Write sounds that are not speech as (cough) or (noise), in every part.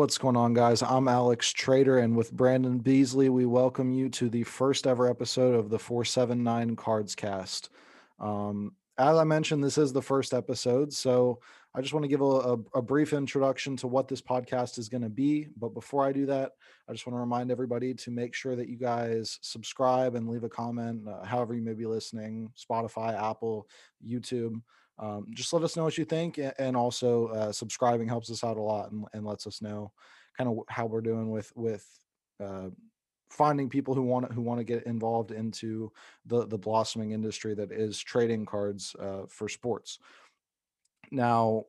What's going on, guys? I'm Alex Trader, and with Brandon Beesley, we welcome you to the first ever episode of the 479 Cards Cast. Um, as I mentioned, this is the first episode, so I just want to give a, a, a brief introduction to what this podcast is going to be. But before I do that, I just want to remind everybody to make sure that you guys subscribe and leave a comment, uh, however you may be listening Spotify, Apple, YouTube. Um, just let us know what you think, and also uh, subscribing helps us out a lot and, and lets us know kind of how we're doing with with uh, finding people who want who want to get involved into the the blossoming industry that is trading cards uh, for sports. Now,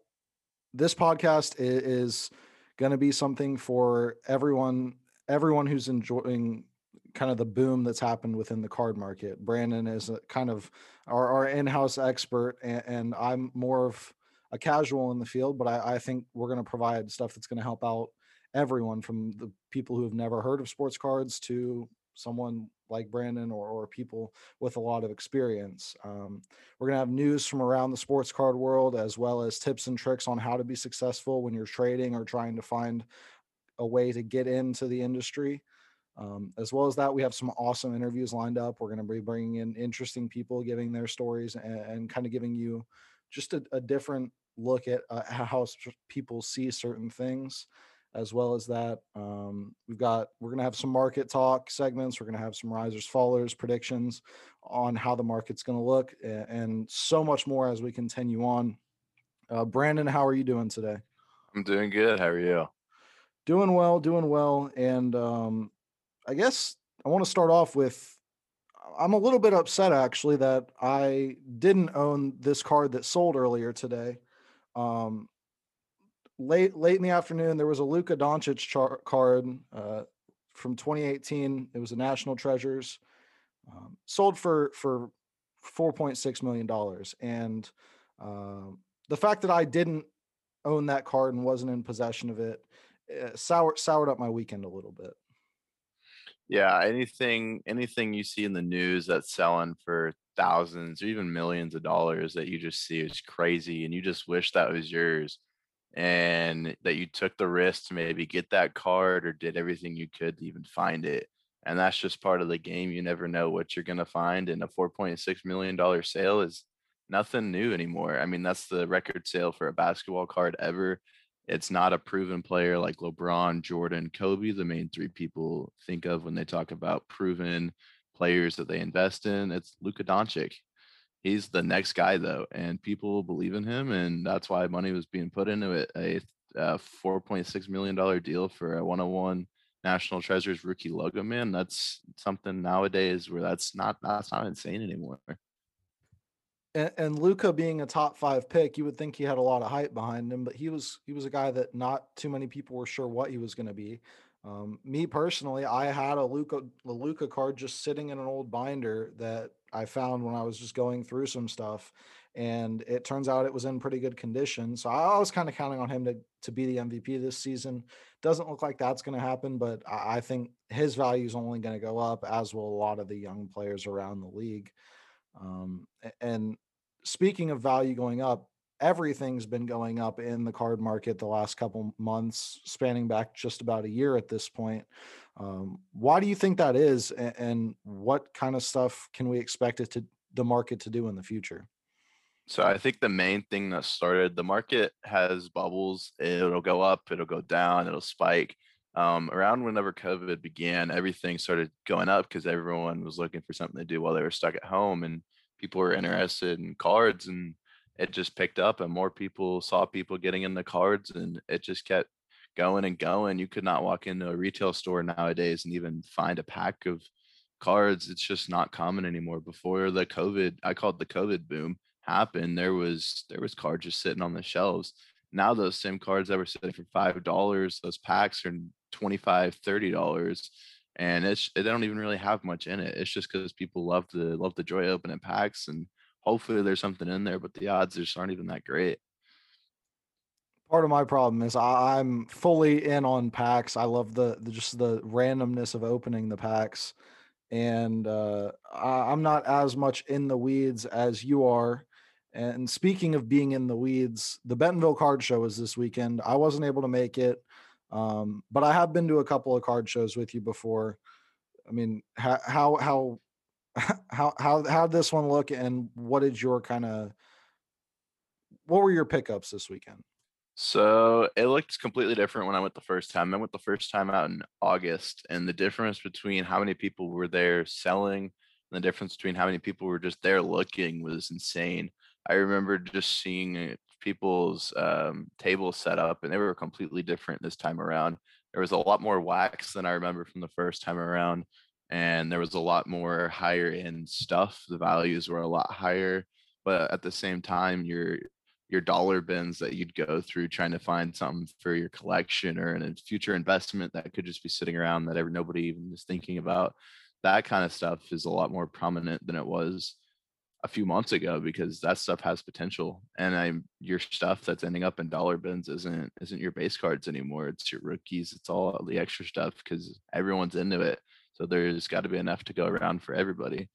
this podcast is, is going to be something for everyone everyone who's enjoying kind of the boom that's happened within the card market. Brandon is a kind of our, our in-house expert, and, and, I'm more of a casual in the field. But I, I think we're going to provide stuff that's going to help out everyone, from the people who have never heard of sports cards to someone like Brandon or, or people with a lot of experience. Um, we're going to have news from around the sports card world, as well as tips and tricks on how to be successful when you're trading or trying to find a way to get into the industry. Um, as well as that, we have some awesome interviews lined up. We're going to be bringing in interesting people, giving their stories, and, and kind of giving you just a, a different look at uh, how people see certain things. As well as that, um, we've got we're going to have some market talk segments. We're going to have some risers, fallers, predictions on how the market's going to look, and, and, so much more as we continue on. Uh, Brandon, how are you doing today? I'm doing good. How are you? Doing well, doing well, and um, I guess I want to start off with I'm a little bit upset actually that I didn't own this card that sold earlier today. Um, late late in the afternoon, there was a Luka Doncic char- card uh, from 2018. It was a National Treasures, um, sold for for 4.6 million dollars, and uh, the fact that I didn't own that card and wasn't in possession of it uh, soured soured up my weekend a little bit. Yeah, anything anything you see in the news that's selling for thousands or even millions of dollars that you just see is crazy and you just wish that was yours and that you took the risk to maybe get that card or did everything you could to even find it. And that's just part of the game. You never know what you're going to find. And a $4.6 million sale is nothing new anymore. I mean, that's the record sale for a basketball card ever. It's not a proven player like LeBron, Jordan, Kobe, the main three people think of when they talk about proven players that they invest in. It's Luka Doncic. He's the next guy though, and people believe in him, and that's why money was being put into it. A, a $4.6 million deal for a 101 National Treasures rookie logo, man. That's something nowadays where that's not that's not insane anymore and, and Luka being a top five pick, you would think he had a lot of hype behind him, but he was he was a guy that not too many people were sure what he was going to be. Um, me personally, I had a Luka a Luka card just sitting in an old binder that I found when I was just going through some stuff, and it turns out it was in pretty good condition. So I was kind of counting on him to to be the MVP this season. Doesn't look like that's going to happen, but I, I think his value is only going to go up, as will a lot of the young players around the league. Um, and speaking of value going up, everything's been going up in the card market the last couple months, spanning back just about a year at this point. Um, why do you think that is, and, and what kind of stuff can we expect it to the market to do in the future? So I think the main thing that started the market has bubbles. It'll go up, it'll go down, it'll spike. Um, around whenever COVID began, everything started going up because everyone was looking for something to do while they were stuck at home. And people were interested in cards and it just picked up and more people saw people getting into cards and it just kept going and going. You could not walk into a retail store nowadays and even find a pack of cards. It's just not common anymore. Before the COVID, I called the COVID boom happened, there was there was cards just sitting on the shelves. Now those same cards that were sitting for five dollars, those packs are 25 30 dollars and it's they don't even really have much in it. It's just because people love the love the joy opening packs, and hopefully there's something in there, but the odds just aren't even that great. Part of my problem is I'm fully in on packs. I love the, the just the randomness of opening the packs, and uh, I, I'm not as much in the weeds as you are. And speaking of being in the weeds, the Bentonville Card Show is this weekend. I wasn't able to make it. Um, but I have been to a couple of card shows with you before. I mean, how how how (laughs) how how how'd this one look, and what did your kind of what were your pickups this weekend? So it looked completely different when I went the first time. I went the first time out in August, and the difference between how many people were there selling and the difference between how many people were just there looking was insane. I remember just seeing people's um, tables set up, and they were completely different this time around. There was a lot more wax than I remember from the first time around, and there was a lot more higher end stuff. The values were a lot higher, but at the same time, you're your dollar bins that you'd go through trying to find something for your collection or in a future investment that could just be sitting around that nobody even is thinking about. That kind of stuff is a lot more prominent than it was a few months ago because that stuff has potential. And I'm your stuff that's ending up in dollar bins isn't isn't your base cards anymore. It's your rookies. It's all the extra stuff because everyone's into it. So there's got to be enough to go around for everybody.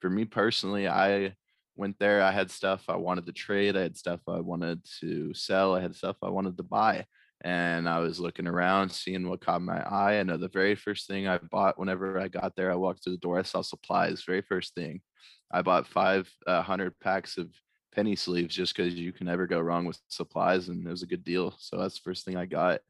For me personally, I went there. I had stuff I wanted to trade. I had stuff I wanted to sell. I had stuff I wanted to buy. And I was looking around, seeing what caught my eye. I know the very first thing I bought whenever I got there, I walked through the door, I saw supplies. Very first thing, I bought five uh, packs of penny sleeves just because you can never go wrong with supplies, and it was a good deal. So that's the first thing I got.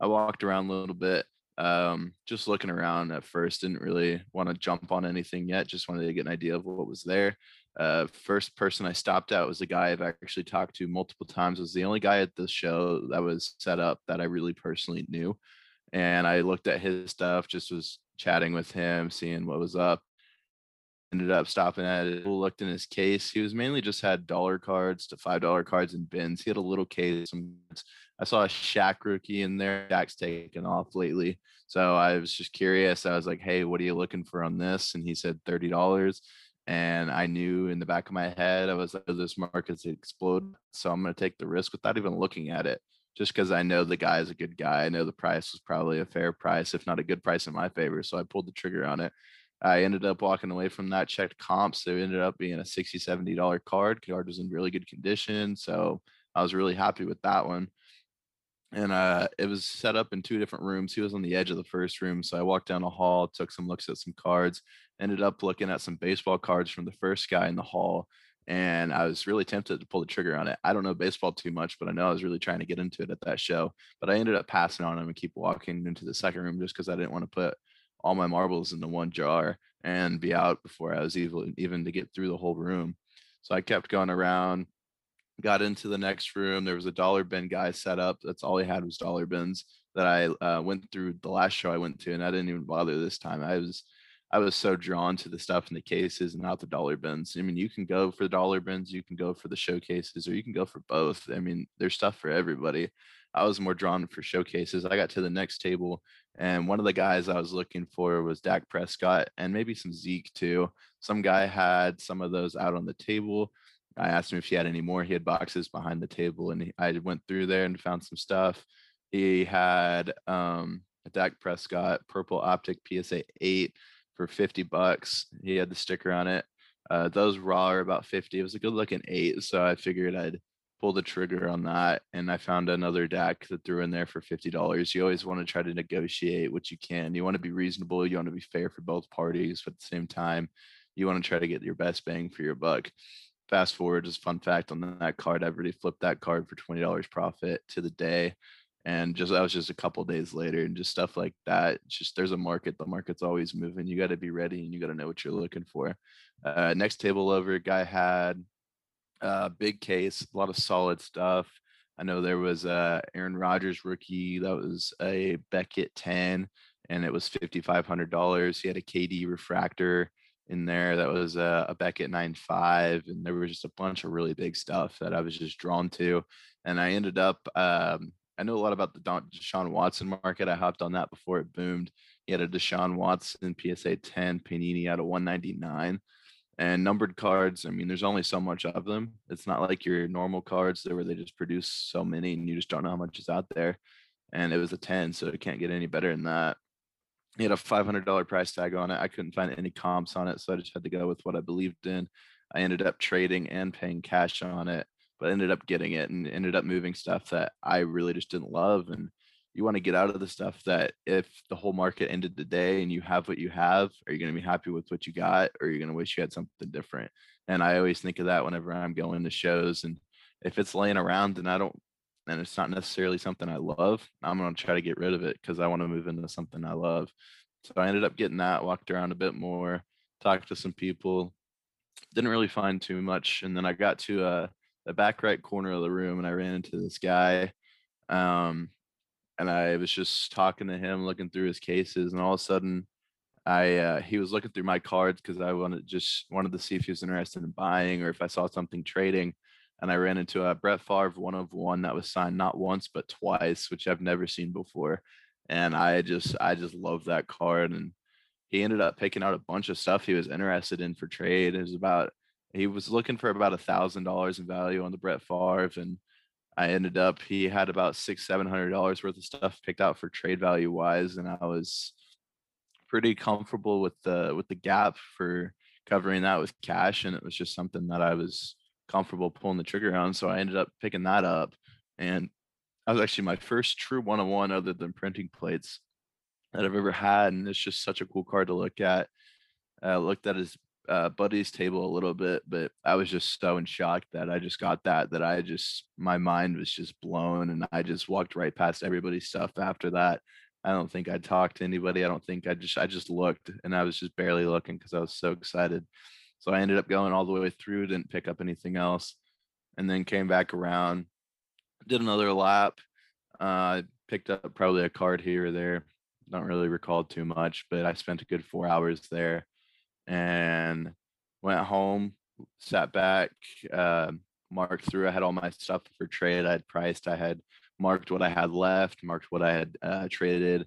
I walked around a little bit, um, just looking around at first. Didn't really want to jump on anything yet. Just wanted to get an idea of what was there. Uh, first person I stopped at was a guy I've actually talked to multiple times. It was the only guy at the show that was set up that I really personally knew. And I looked at his stuff, just was chatting with him, seeing what was up. Ended up stopping at it, looked in his case. He was mainly just had dollar cards to five dollar cards and bins. He had a little case. I saw a Shaq rookie in there. Shaq's taken off lately. So I was just curious. I was like, hey, what are you looking for on this? And he said $30 and I knew in the back of my head I was like, oh, this market's explode, so I'm going to take the risk without even looking at it, just because I know the guy is a good guy. I know the price was probably a fair price, if not a good price in my favor. So I pulled the trigger on it. I ended up walking away from that, checked comps. It ended up being a 60 $70 card. Card was in really good condition. So I was really happy with that one and uh, it was set up in two different rooms. He was on the edge of the first room, so I walked down the hall, took some looks at some cards, ended up looking at some baseball cards from the first guy in the hall, and I was really tempted to pull the trigger on it. I don't know baseball too much, but I know I was really trying to get into it at that show. But I ended up passing on him and keep walking into the second room just because I didn't want to put all my marbles into one jar and be out before I was even even to get through the whole room. So I kept going around, got into the next room. There was a dollar bin guy set up. That's all he had was dollar bins that I uh, went through the last show I went to, and I didn't even bother this time. I was I was so drawn to the stuff in the cases and not the dollar bins. I mean, you can go for the dollar bins, you can go for the showcases, or you can go for both. I mean, there's stuff for everybody. I was more drawn for showcases. I got to the next table, and one of the guys I was looking for was Dak Prescott and maybe some Zeke too. Some guy had some of those out on the table. I asked him if he had any more. He had boxes behind the table, and he, I went through there and found some stuff. He had um, a Dak Prescott purple optic PSA 8 for 50 bucks. He had the sticker on it. Uh, those raw are about 50. It was a good looking eight, so I figured I'd pull the trigger on that. And I found another Dak that threw in there for $50. You always want to try to negotiate what you can. You want to be reasonable. You want to be fair for both parties, but at the same time, you want to try to get your best bang for your buck. Fast forward, just fun fact on that card, I've already flipped that card for $20 profit to the day and just that was just a couple days later and just stuff like that just there's a market the market's always moving you got to be ready and you got to know what you're looking for. Uh, next table over guy had a big case a lot of solid stuff i know there was a aaron rodgers rookie that was a beckett 10 and it was $5500 he had a kd refractor in there that was a, a beckett 9.5 and there was just a bunch of really big stuff that i was just drawn to and i ended up um, I know a lot about the Deshaun Watson market. I hopped on that before it boomed. He had a Deshaun Watson PSA 10 Panini out of 199 and numbered cards. I mean, there's only so much of them. It's not like your normal cards where they just produce so many and you just don't know how much is out there. And it was a 10, so it can't get any better than that. He had a $500 price tag on it. I couldn't find any comps on it, so I just had to go with what I believed in. I ended up trading and paying cash on it but ended up getting it and ended up moving stuff that I really just didn't love. And you want to get out of the stuff that if the whole market ended today and you have what you have, are you going to be happy with what you got or are you going to wish you had something different? And I always think of that whenever I'm going to shows. And if it's laying around and I don't, and it's not necessarily something I love, I'm going to try to get rid of it because I want to move into something I love. So I ended up getting that, walked around a bit more, talked to some people, didn't really find too much. And then I got to a, the back right corner of the room and I ran into this guy. Um, and I was just talking to him, looking through his cases, and all of a sudden, I uh, he was looking through my cards because I wanted just wanted to see if he was interested in buying or if I saw something trading. And I ran into a Brett Favre one of one that was signed not once but twice, which I've never seen before. And I just I just love that card. And he ended up picking out a bunch of stuff he was interested in for trade. It was about he was looking for about a thousand dollars in value on the Brett Favre and I ended up he had about six seven hundred dollars worth of stuff picked out for trade value wise, and I was pretty comfortable with the with the gap for covering that with cash, and it was just something that I was comfortable pulling the trigger on. So I ended up picking that up, and that was actually my first true one on one other than printing plates that I've ever had, and it's just such a cool card to look at. I looked at his uh, buddy's table a little bit, but I was just so in shock that I just got that that I just my mind was just blown, and I just walked right past everybody's stuff after that. I don't think I talked to anybody. I don't think I just I just looked, and I was just barely looking because I was so excited. So I ended up going all the way through, didn't pick up anything else, and then came back around, did another lap. Uh, picked up probably a card here or there. Don't really recall too much, but I spent a good four hours there and went home, sat back, uh, marked through. I had all my stuff for trade. I had priced. I had marked what I had left, marked what I had uh, traded,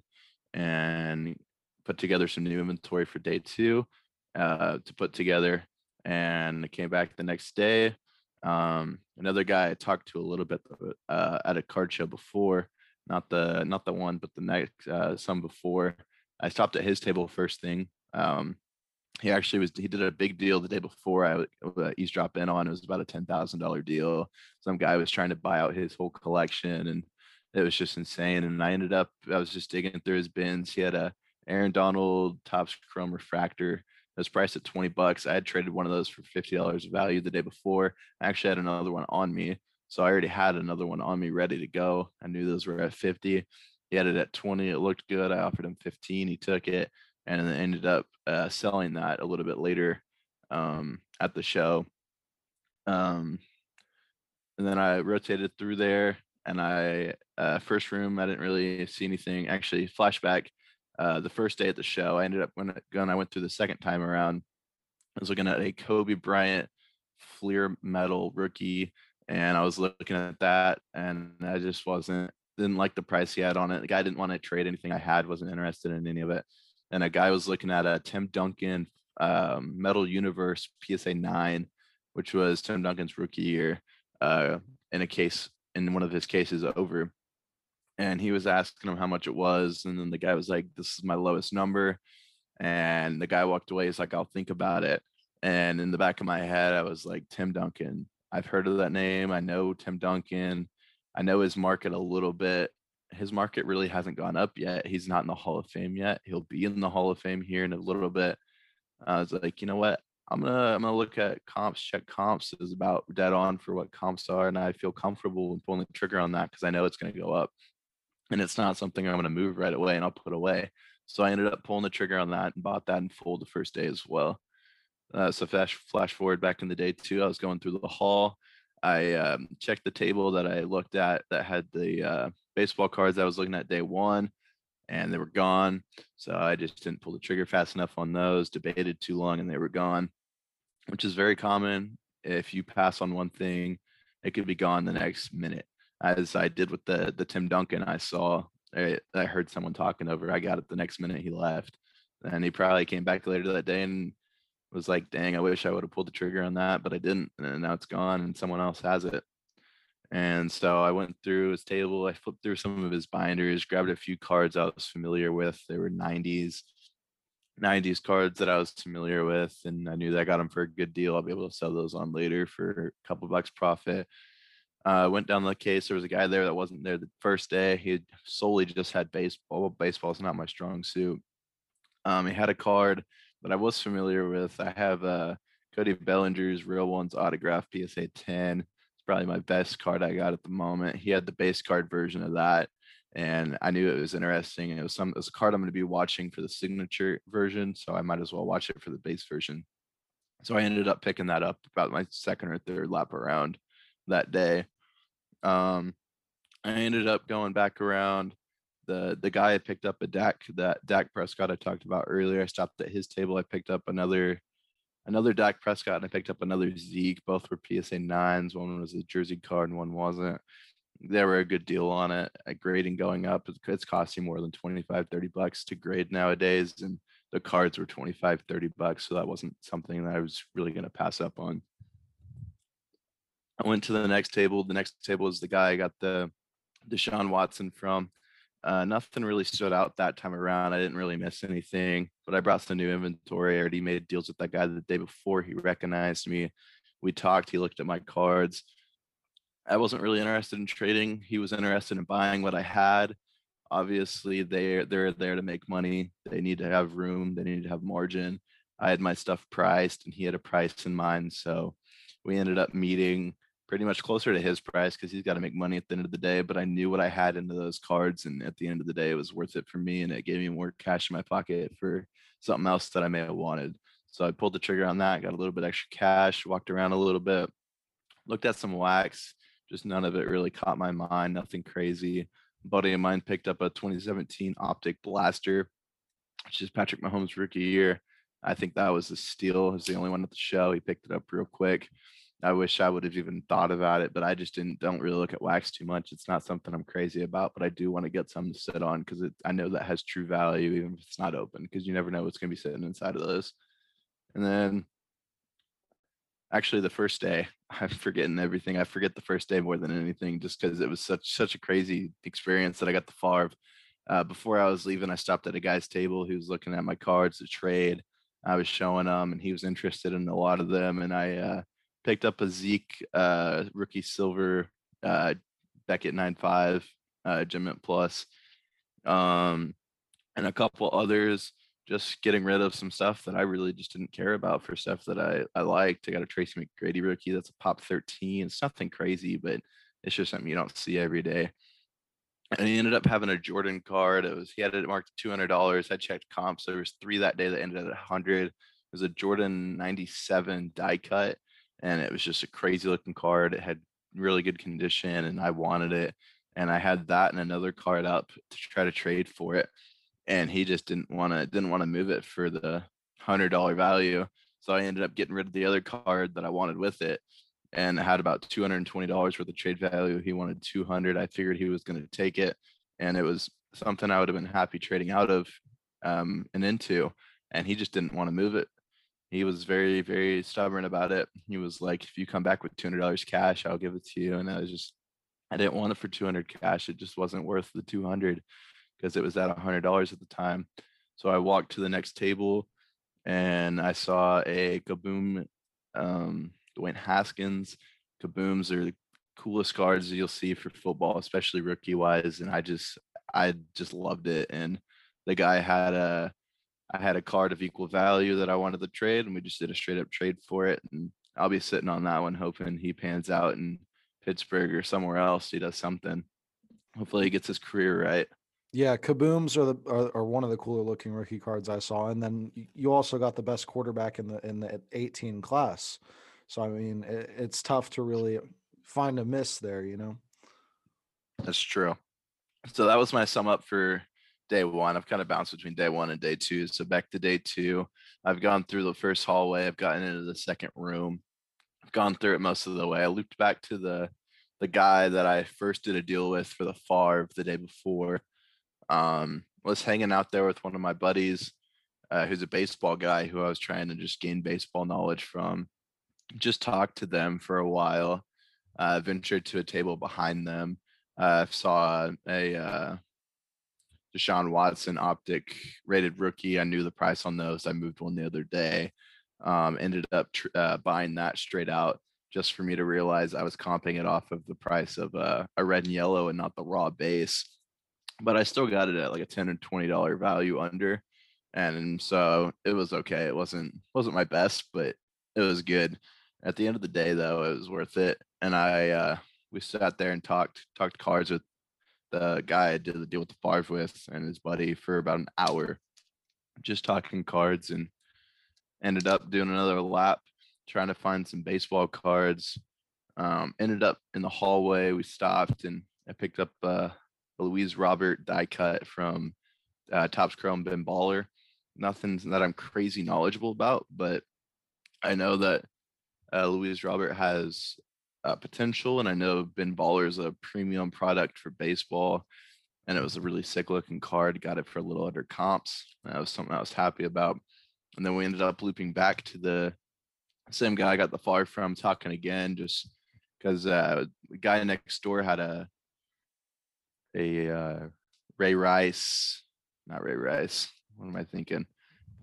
and put together some new inventory for day two uh, to put together. And came back the next day. Um, another guy I talked to a little bit uh, at a card show before, not the not the one, but the next uh, some before. I stopped at his table first thing. Um, he actually was he did a big deal the day before I uh, eavesdrop in on. It was about a ten thousand dollar deal. Some guy was trying to buy out his whole collection, and it was just insane. And I ended up I was just digging through his bins. He had a Aaron Donald Topps Chrome Refractor. It was priced at 20 bucks. I had traded one of those for $50 value the day before. I actually had another one on me. So I already had another one on me ready to go. I knew those were at 50. He had it at 20. It looked good. I offered him 15. He took it and then ended up uh, selling that a little bit later um, at the show. Um, and then I rotated through there, and I uh, first room I didn't really see anything. Actually, flashback. Uh, the first day at the show, I ended up when when I went through the second time around, I was looking at a Kobe Bryant Fleer Metal rookie, and I was looking at that, and I just wasn't didn't like the price he had on it. The guy didn't want to trade anything I had, wasn't interested in any of it and a guy was looking at a Tim Duncan um, Metal Universe PSA 9, which was Tim Duncan's rookie year, uh, in a case in one of his cases over. And he was asking him how much it was, and then the guy was like, "This is my lowest number." And the guy walked away. He's like, "I'll think about it." And in the back of my head, I was like, "Tim Duncan. I've heard of that name. I know Tim Duncan. I know his market a little bit his market really hasn't gone up yet. He's not in the Hall of Fame yet. He'll be in the Hall of Fame here in a little bit. I was like, you know what? I'm gonna I'm gonna look at comps, check comps is about dead on for what comps are, and I feel comfortable in pulling the trigger on that because I know it's gonna go up, and it's not something I'm gonna move right away and I'll put away. So I ended up pulling the trigger on that and bought that in full the first day as well. Uh, so flash flash forward back in the day too, I was going through the hall. I um, checked the table that I looked at that had the uh, baseball cards I was looking at day one and they were gone. So I just didn't pull the trigger fast enough on those, debated too long and they were gone, which is very common. If you pass on one thing, it could be gone the next minute. As I did with the the Tim Duncan, I saw I, I heard someone talking over. I got it the next minute he left, and he probably came back later that day and was like, "Dang, I wish I would have pulled the trigger on that, but I didn't, and now it's gone, and someone else has it." And so I went through his table, I flipped through some of his binders, grabbed a few cards I was familiar with. They were 90s, 90s cards that I was familiar with. And I knew that I got them for a good deal. I'll be able to sell those on later for a couple bucks profit. Uh, went down the case. There was a guy there that wasn't there the first day. He solely just had baseball. Well, baseball's not my strong suit. Um, he had a card that I was familiar with. I have uh, Cody Bellinger's Real Ones autograph PSA 10. It's probably my best card I got at the moment. He had the base card version of that, and I knew it was interesting. It was some it was a card I'm going to be watching for the signature version, so I might as well watch it for the base version. So I ended up picking that up about my second or third lap around that day. Um, I ended up going back around. The the guy I picked up a Dak that Dak Prescott I talked about earlier. I stopped at his table. I picked up another another Dak Prescott and I picked up another Zeke. Both were PSA nines. One was a jersey card and one wasn't. They were a good deal on it. At grading going up, it's costing more than 25, 30 bucks to grade nowadays. And the cards were 25, 30 bucks. So that wasn't something that I was really going to pass up on. I went to the next table. The next table is the guy I got the Deshaun Watson from. Uh, nothing really stood out that time around. I didn't really miss anything, but I brought some new inventory. I already made deals with that guy the day before. He recognized me. We talked. He looked at my cards. I wasn't really interested in trading. He was interested in buying what I had. Obviously, they're they're there to make money. They need to have room. They need to have margin. I had my stuff priced, and he had a price in mind. So we ended up meeting pretty much closer to his price because he's got to make money at the end of the day. But I knew what I had into those cards, and at the end of the day, it was worth it for me, and it gave me more cash in my pocket for something else that I may have wanted. So I pulled the trigger on that, got a little bit extra cash, walked around a little bit, looked at some wax. Just none of it really caught my mind. Nothing crazy. A buddy of mine picked up a 2017 Optic Blaster, which is Patrick Mahomes' rookie year. I think that was a steal. He's the only one at the show. He picked it up real quick. I wish I would have even thought about it, but I just didn't don't really look at wax too much. It's not something I'm crazy about, but I do want to get some to sit on because I know that has true value, even if it's not open, because you never know what's gonna be sitting inside of those. And then actually the first day, (laughs) I'm forgetting everything. I forget the first day more than anything, just because it was such such a crazy experience that I got the Favre. Uh, before I was leaving, I stopped at a guy's table who was looking at my cards to trade. I was showing him, and he was interested in a lot of them, and I uh, picked up a Zeke uh, rookie silver uh, Beckett 9.5 uh, Gem Mint Plus, um, and a couple others. Just getting rid of some stuff that I really just didn't care about for stuff that I I liked. I got a Tracy McGrady rookie that's a pop 13. It's nothing crazy, but it's just something you don't see every day. And he ended up having a Jordan card. It was he had it marked two hundred dollars. I checked comps. There was three that day that ended at hundred. It was a Jordan 97 die cut and it was just a crazy looking card. It had really good condition, and I wanted it. And I had that and another card up to try to trade for it, and he just didn't want to didn't want to move it for the hundred dollar value. So I ended up getting rid of the other card that I wanted with it, and had about two hundred and twenty dollars worth of trade value. He wanted two hundred. I figured he was going to take it, and it was something I would have been happy trading out of um, and into, and he just didn't want to move it he was very very stubborn about it he was like if you come back with $200 cash i'll give it to you and i was just i didn't want it for 200 cash it just wasn't worth the 200 because it was at $100 at the time so i walked to the next table and i saw a kaboom um dwayne haskins kabooms are the coolest cards you'll see for football especially rookie wise and i just i just loved it and the guy had a I had a card of equal value that I wanted to trade, and we just did a straight up trade for it. And I'll be sitting on that one, hoping he pans out in Pittsburgh or somewhere else. He does something. Hopefully, he gets his career right. Yeah, kabooms are the are, are one of the cooler looking rookie cards I saw, and then you also got the best quarterback in the in the 18 class. So I mean, it, it's tough to really find a miss there, you know. That's true. So that was my sum up for day one. I've kind of bounced between day one and day two. So back to day two, I've gone through the first hallway. I've gotten into the second room. I've gone through it most of the way. I looped back to the the guy that I first did a deal with for the Favre the day before. Um, was hanging out there with one of my buddies, uh, who's a baseball guy who I was trying to just gain baseball knowledge from. Just talked to them for a while. Uh, ventured to a table behind them. Uh, saw a uh, Deshaun Watson optic rated rookie. I knew the price on those. I moved one the other day. Um, ended up tr- uh, buying that straight out just for me to realize I was comping it off of the price of uh, a red and yellow and not the raw base. But I still got it at like a ten or twenty dollar value under, and so it was okay. It wasn't wasn't my best, but it was good. At the end of the day, though, it was worth it. And I uh, we sat there and talked talked cards with the guy I did the deal with the Favre with and his buddy for about an hour, just talking cards, and ended up doing another lap trying to find some baseball cards. Um, ended up in the hallway. We stopped and I picked up uh, a Luis Robert die cut from uh, Topps Chrome Ben Baller. Nothing that I'm crazy knowledgeable about, but I know that uh, Luis Robert has uh, potential, and I know Ben Baller is a premium product for baseball, and it was a really sick looking card. Got it for a little under comps. That was something I was happy about. And then we ended up looping back to the same guy I got the Favre from, talking again, just because uh, the guy next door had a a uh, Ray Rice, not Ray Rice. What am I thinking?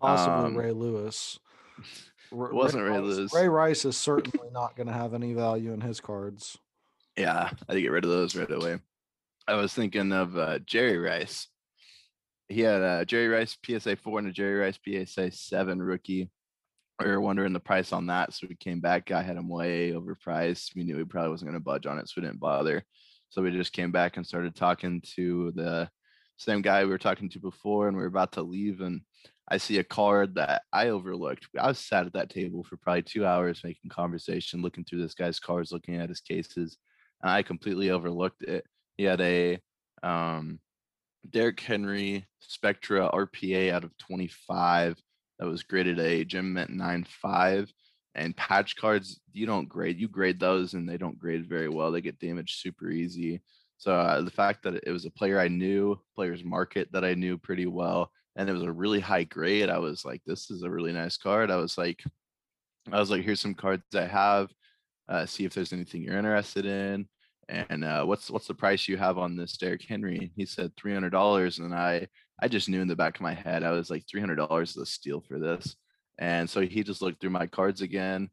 Possibly Um, Ray Lewis. (laughs) R- It wasn't Ray Rice- Ray Rice is certainly not going to have any value in his cards. Yeah, I get rid of those right away. I was thinking of uh, Jerry Rice. He had a Jerry Rice PSA four and a Jerry Rice PSA seven rookie. We were wondering the price on that, so we came back. I had him way overpriced. We knew he probably wasn't going to budge on it, so we didn't bother. So we just came back and started talking to the same guy we were talking to before, and we were about to leave. And I see a card that I overlooked. I was sat at that table for probably two hours making conversation, looking through this guy's cards, looking at his cases, and I completely overlooked it. He had a um, Derrick Henry Spectra RPA out of 25 that was graded a gem mint 9.5. And patch cards, you don't grade, you grade those and they don't grade very well. They get damaged super easy. So uh, the fact that it was a player I knew, player's market that I knew pretty well, and it was a really high grade, I was like, this is a really nice card. I was like, I was like, here's some cards I have. Uh, see if there's anything you're interested in and uh, what's what's the price you have on this Derrick Henry? He said three hundred dollars, and I I just knew in the back of my head I was like three hundred dollars is a steal for this, and so he just looked through my cards again,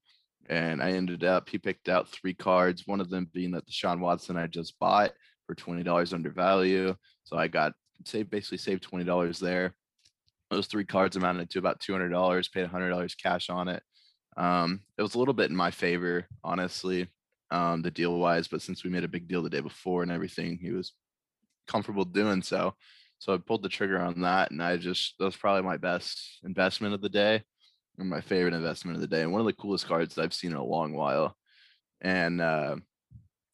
and I ended up he picked out three cards, one of them being that Deshaun Watson I just bought for twenty dollars under value, so I got saved basically saved twenty dollars there. Those three cards amounted to about two hundred dollars. Paid hundred dollars cash on it. Um, it was a little bit in my favor, honestly um, the deal wise, but since we made a big deal the day before and everything, he was comfortable doing so. So I pulled the trigger on that, and I just that was probably my best investment of the day, and my favorite investment of the day, and one of the coolest cards I've seen in a long while. And uh,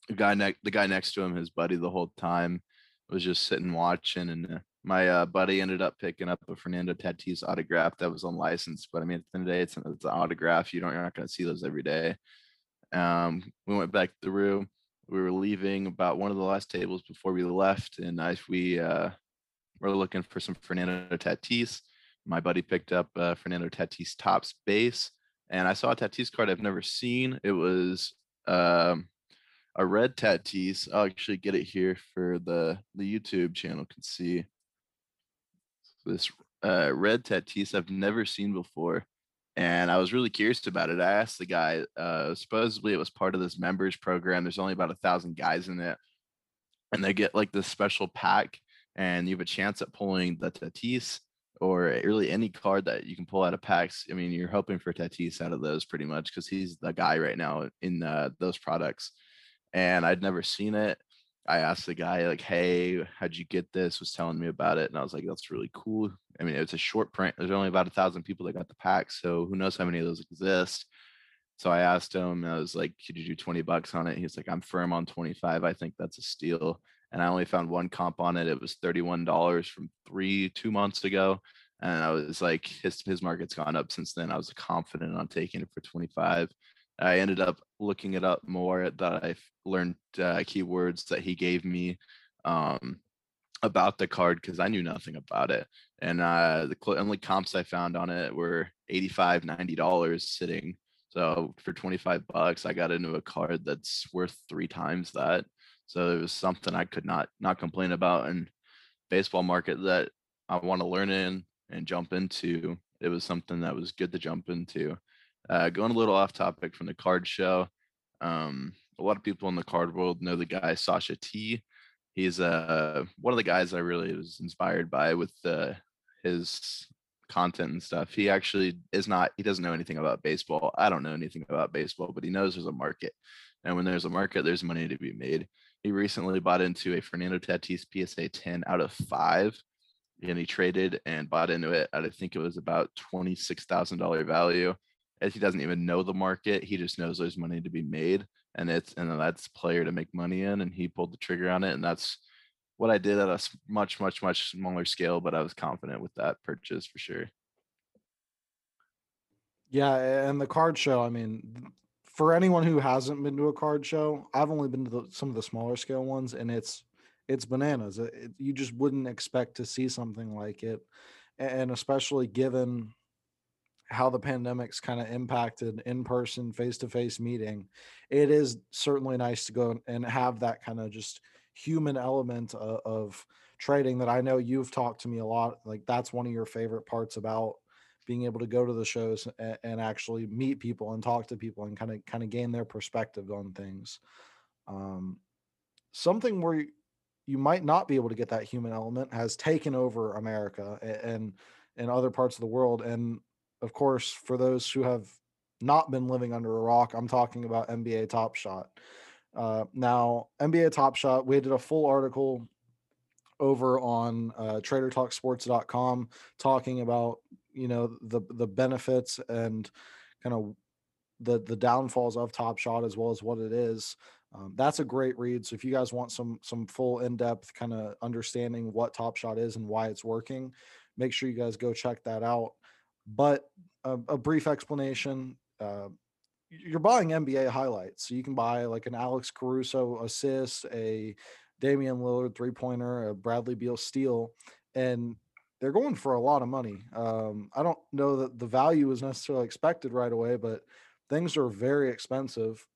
the guy next, the guy next to him, his buddy, the whole time was just sitting watching, and uh, my uh, buddy ended up picking up a Fernando Tatis autograph that was unlicensed. But I mean, at the end of the day, it's, it's an autograph. You don't, you're not going to see those every day. Um, we went back through. We were leaving about one of the last tables before we left, and I we uh, were looking for some Fernando Tatis. My buddy picked up uh, Fernando Tatis Topps base, and I saw a Tatis card I've never seen. It was um, a red Tatis. I'll actually get it here for the the YouTube channel can see this uh, red Tatis I've never seen before and I was really curious about it. I asked the guy. Uh, supposedly, it was part of this members program. There's only about a thousand guys in it, and they get like this special pack, and you have a chance at pulling the Tatis or really any card that you can pull out of packs. I mean, you're hoping for Tatis out of those pretty much because he's the guy right now in uh, those products. And I'd never seen it. I asked the guy like, "Hey, how'd you get this?" Was telling me about it, and I was like, "That's really cool." I mean, it's a short print. There's only about a thousand people that got the pack, so who knows how many of those exist. So I asked him, I was like, "Could you do 20 bucks on it?" He's like, "I'm firm on 25. I think that's a steal." And I only found one comp on it. It was $31 from three, two months ago. And I was like, his his market's gone up since then. I was confident on taking it for 25. I ended up looking it up more that I've learned uh, keywords that he gave me um, about the card because I knew nothing about it. And uh, the cl- only comps I found on it were 85 $90 sitting. So for 25 bucks, I got into a card that's worth three times that. So it was something I could not not complain about. And baseball market that I want to learn in and jump into. It was something that was good to jump into. Uh, going a little off topic from the card show. Um, a lot of people in the card world know the guy Sasha T. He's uh one of the guys I really was inspired by with uh, his content and stuff. He actually is not. He doesn't know anything about baseball. I don't know anything about baseball, but he knows there's a market, and when there's a market, there's money to be made. He recently bought into a Fernando Tatis PSA 10 out of five, and he traded and bought into it at I think it was about twenty six thousand dollar value. As he doesn't even know the market, he just knows there's money to be made, and it's and that's player to make money in, and he pulled the trigger on it, and that's what I did at a much much much smaller scale, but I was confident with that purchase for sure. Yeah, and the card show, I mean, for anyone who hasn't been to a card show, I've only been to the, some of the smaller scale ones, and it's it's bananas. It, it, you just wouldn't expect to see something like it, and especially given how the pandemic's kind of impacted in-person face-to-face meeting it is certainly nice to go and have that kind of just human element of, of trading that i know you've talked to me a lot like that's one of your favorite parts about being able to go to the shows and, and actually meet people and talk to people and kind of kind of gain their perspective on things. Um, something where you might not be able to get that human element has taken over america and and other parts of the world and of course for those who have not been living under a rock i'm talking about nba top shot uh, now nba top shot we did a full article over on uh, tradertalksports.com talking about you know the the benefits and kind of the the downfalls of Top Shot as well as what it is. Um, that's a great read. So if you guys want some some full in depth kind of understanding what Top Shot is and why it's working, make sure you guys go check that out. But a, a brief explanation. Uh, you're buying NBA highlights, so you can buy like an Alex Caruso assist, a Damian Lillard three pointer, a Bradley Beal steal, and they're going for a lot of money. Um, I don't know that the value is necessarily expected right away, but things are very expensive.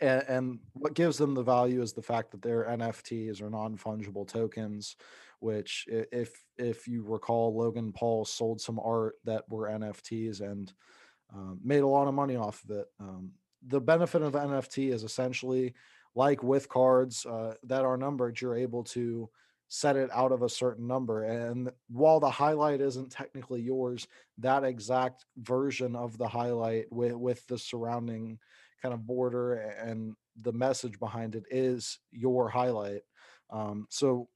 And, and what gives them the value is the fact that they're NFTs or non fungible tokens, which, if if you recall, Logan Paul sold some art that were NFTs and um, made a lot of money off of it. Um, the benefit of NFT is essentially like with cards uh, that are numbered, you're able to set it out of a certain number. And while the highlight isn't technically yours, that exact version of the highlight with, with the surrounding kind of border and the message behind it is your highlight. Um, so,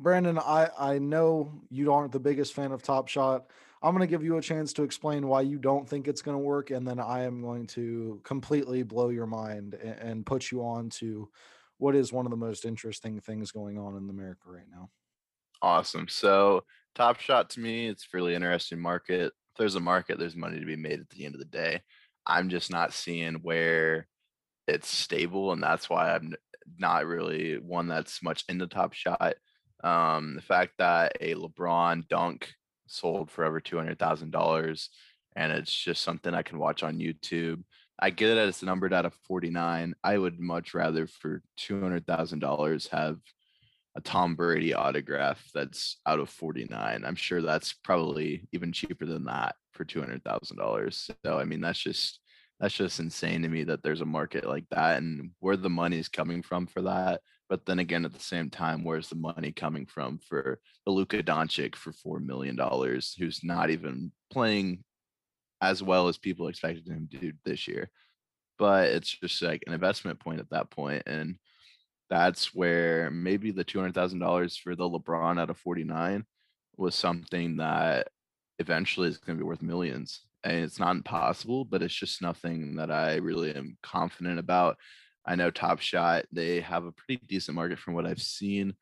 Brandon, I, I know you aren't the biggest fan of Top Shot. I'm going to give you a chance to explain why you don't think it's going to work, and then I am going to completely blow your mind and, put you on to what is one of the most interesting things going on in America right now. Awesome. So Top Shot to me, it's really interesting market. If there's a market, there's money to be made at the end of the day. I'm just not seeing where it's stable, and that's why I'm not really one that's much into Top Shot. Um, the fact that a LeBron dunk sold for over two hundred thousand dollars, and it's just something I can watch on YouTube. I get it it's numbered out of 49. I would much rather for $200,000 have a Tom Brady autograph that's out of 49. I'm sure that's probably even cheaper than that for $200,000. So I mean that's just that's just insane to me that there's a market like that and where the money is coming from for that. But then again, at the same time, where's the money coming from for the Luka Doncic for four million dollars, who's not even playing as well as people expected him to do this year. But it's just like an investment point at that point, and that's where maybe the two hundred thousand dollars for the LeBron out of forty nine was something that eventually is going to be worth millions. And it's not impossible, but it's just nothing that I really am confident about. I know Top Shot, they have a pretty decent market from what I've seen.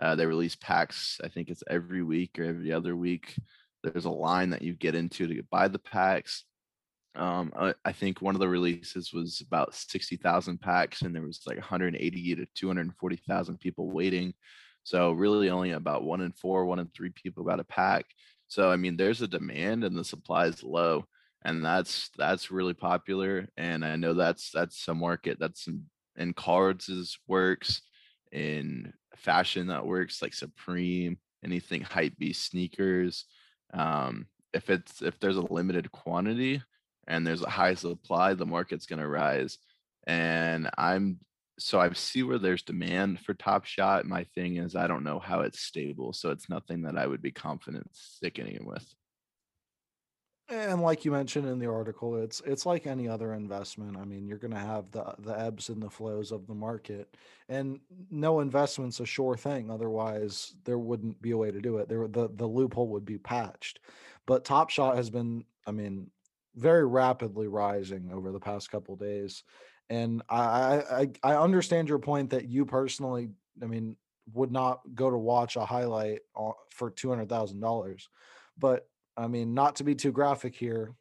Uh, they release packs, I think it's every week or every other week there's a line that you get into to buy the packs. Um, I, I, think one of the releases was about 60,000 packs, and there was like 180 to 240,000 people waiting. So really, only about one in four, one in three people got a pack. So I mean, there's a demand, and the supply is low, and that's that's really popular. And I know that's that's a market that's in, in cards works, in fashion that works, like Supreme, anything hype beast sneakers um, if it's if there's a limited quantity, and there's a high supply, the market's gonna rise. And I'm so I see where there's demand for Top Shot. My thing is I don't know how it's stable, so it's nothing that I would be confident sticking with. And like you mentioned in the article, it's it's like any other investment. I mean, you're going to have the the ebbs and the flows of the market, and no investment's a sure thing. Otherwise, there wouldn't be a way to do it. There, the the loophole would be patched. But Top Shot has been, I mean, very rapidly rising over the past couple days, and I I I understand your point that you personally, I mean, would not go to watch a highlight uh, for hundred thousand dollars, but I mean, not to be too graphic here,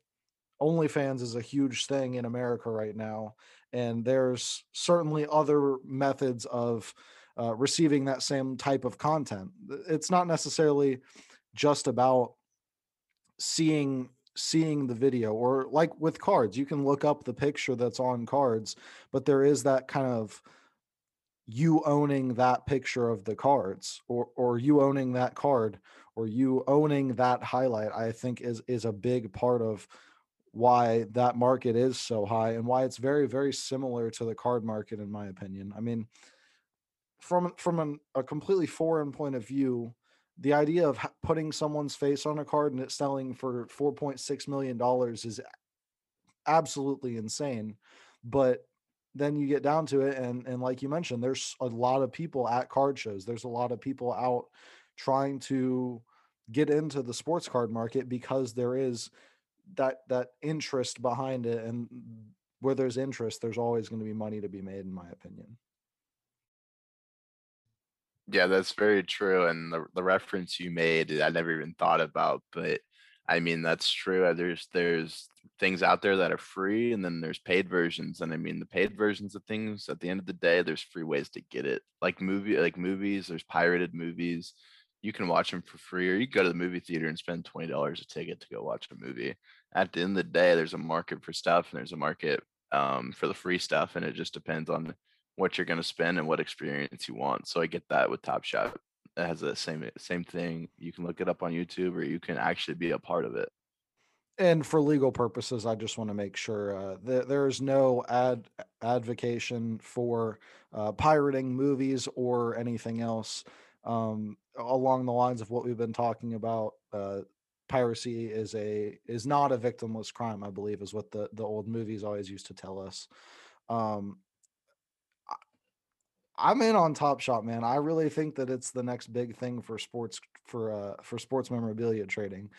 OnlyFans is a huge thing in America right now, and there's certainly other methods of uh, receiving that same type of content. It's not necessarily just about seeing seeing the video or like with cards you can look up the picture that's on cards but there is that kind of you owning that picture of the cards or or you owning that card or you owning that highlight i think is is a big part of why that market is so high and why it's very very similar to the card market in my opinion i mean from from an, a completely foreign point of view the idea of putting someone's face on a card and it selling for 4.6 million dollars is absolutely insane. But then you get down to it, and and like you mentioned, there's a lot of people at card shows. There's a lot of people out trying to get into the sports card market because there is that that interest behind it, and where there's interest, there's always going to be money to be made, in my opinion. Yeah, that's very true. And the the reference you made, I never even thought about, but I mean that's true. uh, There's there's things out there that are free, and then there's paid versions. And I mean the paid versions of things. At the end of the day, there's free ways to get it. Like movie, like movies. There's pirated movies. You can watch them for free, or you go to the movie theater and spend twenty dollars a ticket to go watch a movie. At the end of the day, there's a market for stuff, and there's a market um, for the free stuff, and it just depends on what you're gonna spend and what experience you want. So I get that with Top Shot. It has the same same thing. You can look it up on YouTube or you can actually be a part of it. And for legal purposes, I just want to make sure uh, that there is no ad advocation for uh, pirating movies or anything else um, along the lines of what we've been talking about. Uh, piracy is a is not a victimless crime, I believe, is what the the old movies always used to tell us. Um, I'm in on Top Shot, man. I really think that it's the next big thing for sports for uh for sports memorabilia trading.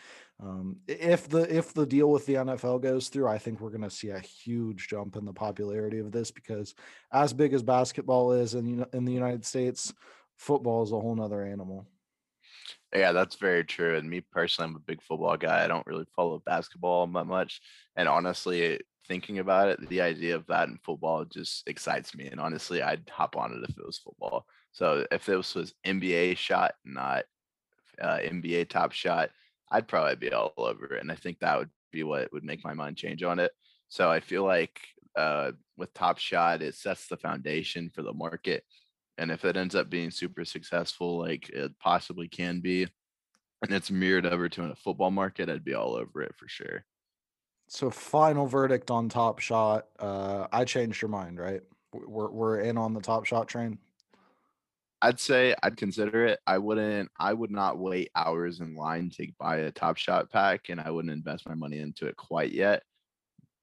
Um, if the if the deal with the NFL goes through, I think we're going to see a huge jump in the popularity of this because as big as basketball is in in the United States, football is a whole nother animal. Yeah, that's very true. And me personally, I'm a big football guy. I don't really follow basketball much. And honestly, thinking about it, the idea of that in football just excites me. And honestly, I'd hop on it if it was football. So if this was NBA shot, not uh, NBA top shot, I'd probably be all over it. And I think that would be what would make my mind change on it. So I feel like uh, with Top Shot, it sets the foundation for the market. And if it ends up being super successful, like it possibly can be, and it's mirrored over to a football market, I'd be all over it for sure. So final verdict on Top Shot. Uh, I changed your mind, right? We're we're in on the Top Shot train. I'd say I'd consider it. I wouldn't, I would not wait hours in line to buy a Top Shot pack, and I wouldn't invest my money into it quite yet.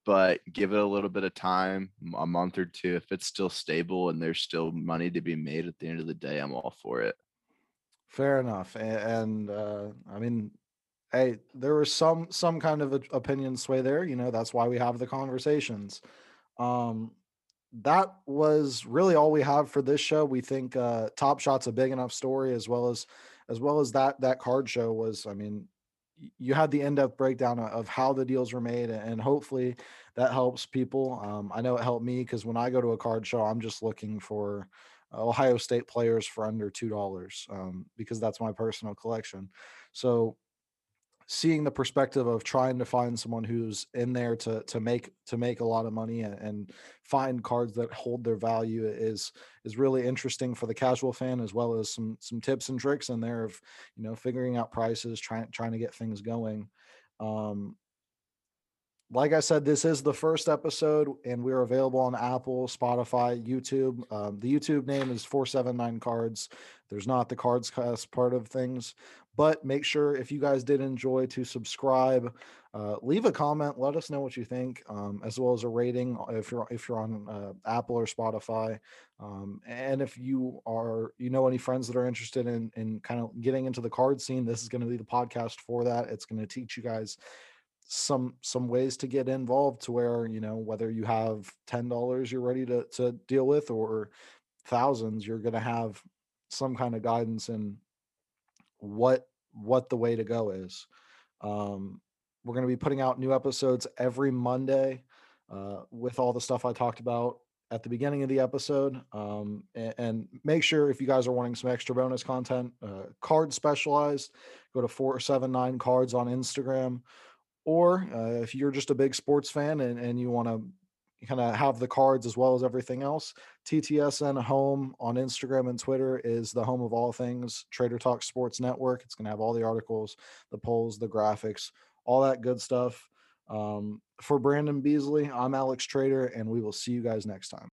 But give it a little bit of time, a month or two. If it's still stable and there's still money to be made at the end of the day, I'm all for it. Fair enough. A- And uh, I mean, hey, there was some some kind of opinion sway there. You know, that's why we have the conversations. Um, that was really all we have for this show. We think uh, Top Shot's a big enough story, as well as as well as that that card show was. I mean, you had the in-depth breakdown of how the deals were made, and hopefully that helps people. Um, I know it helped me because when I go to a card show, I'm just looking for Ohio State players for under two dollars um, because that's my personal collection. So seeing the perspective of trying to find someone who's in there to to make to make a lot of money and, and find cards that hold their value is is really interesting for the casual fan as well as some some tips and tricks in there of you know figuring out prices trying trying to get things going. Um like I said, this is the first episode, and we're available on Apple, Spotify, YouTube. Um, the YouTube name is 479 Cards. There's not the Cards Cast part of things, but make sure if you guys did enjoy to subscribe, uh, leave a comment, let us know what you think, um, as well as a rating uh, if you're if you're on uh, Apple or Spotify. Um, and if you are, you know, any friends that are interested in in kind of getting into the card scene, this is going to be the podcast for that. It's going to teach you guys some some ways to get involved to where you know whether you have ten dollars you're ready to to deal with or thousands you're going to have some kind of guidance in what what the way to go is. Um we're going to be putting out new episodes every monday uh, with all the stuff i talked about at the beginning of the episode um, and, and make sure if you guys are wanting some extra bonus content uh, card specialized go to 479 cards on instagram or uh, if you're just a big sports fan and, and you want to kind of have the cards as well as everything else, TTSN Home on Instagram and Twitter is the home of all things Trader Talk Sports Network. It's going to have all the articles, the polls, the graphics, all that good stuff. Um, for Brandon Beesley, I'm Alex Trader, and we will see you guys next time.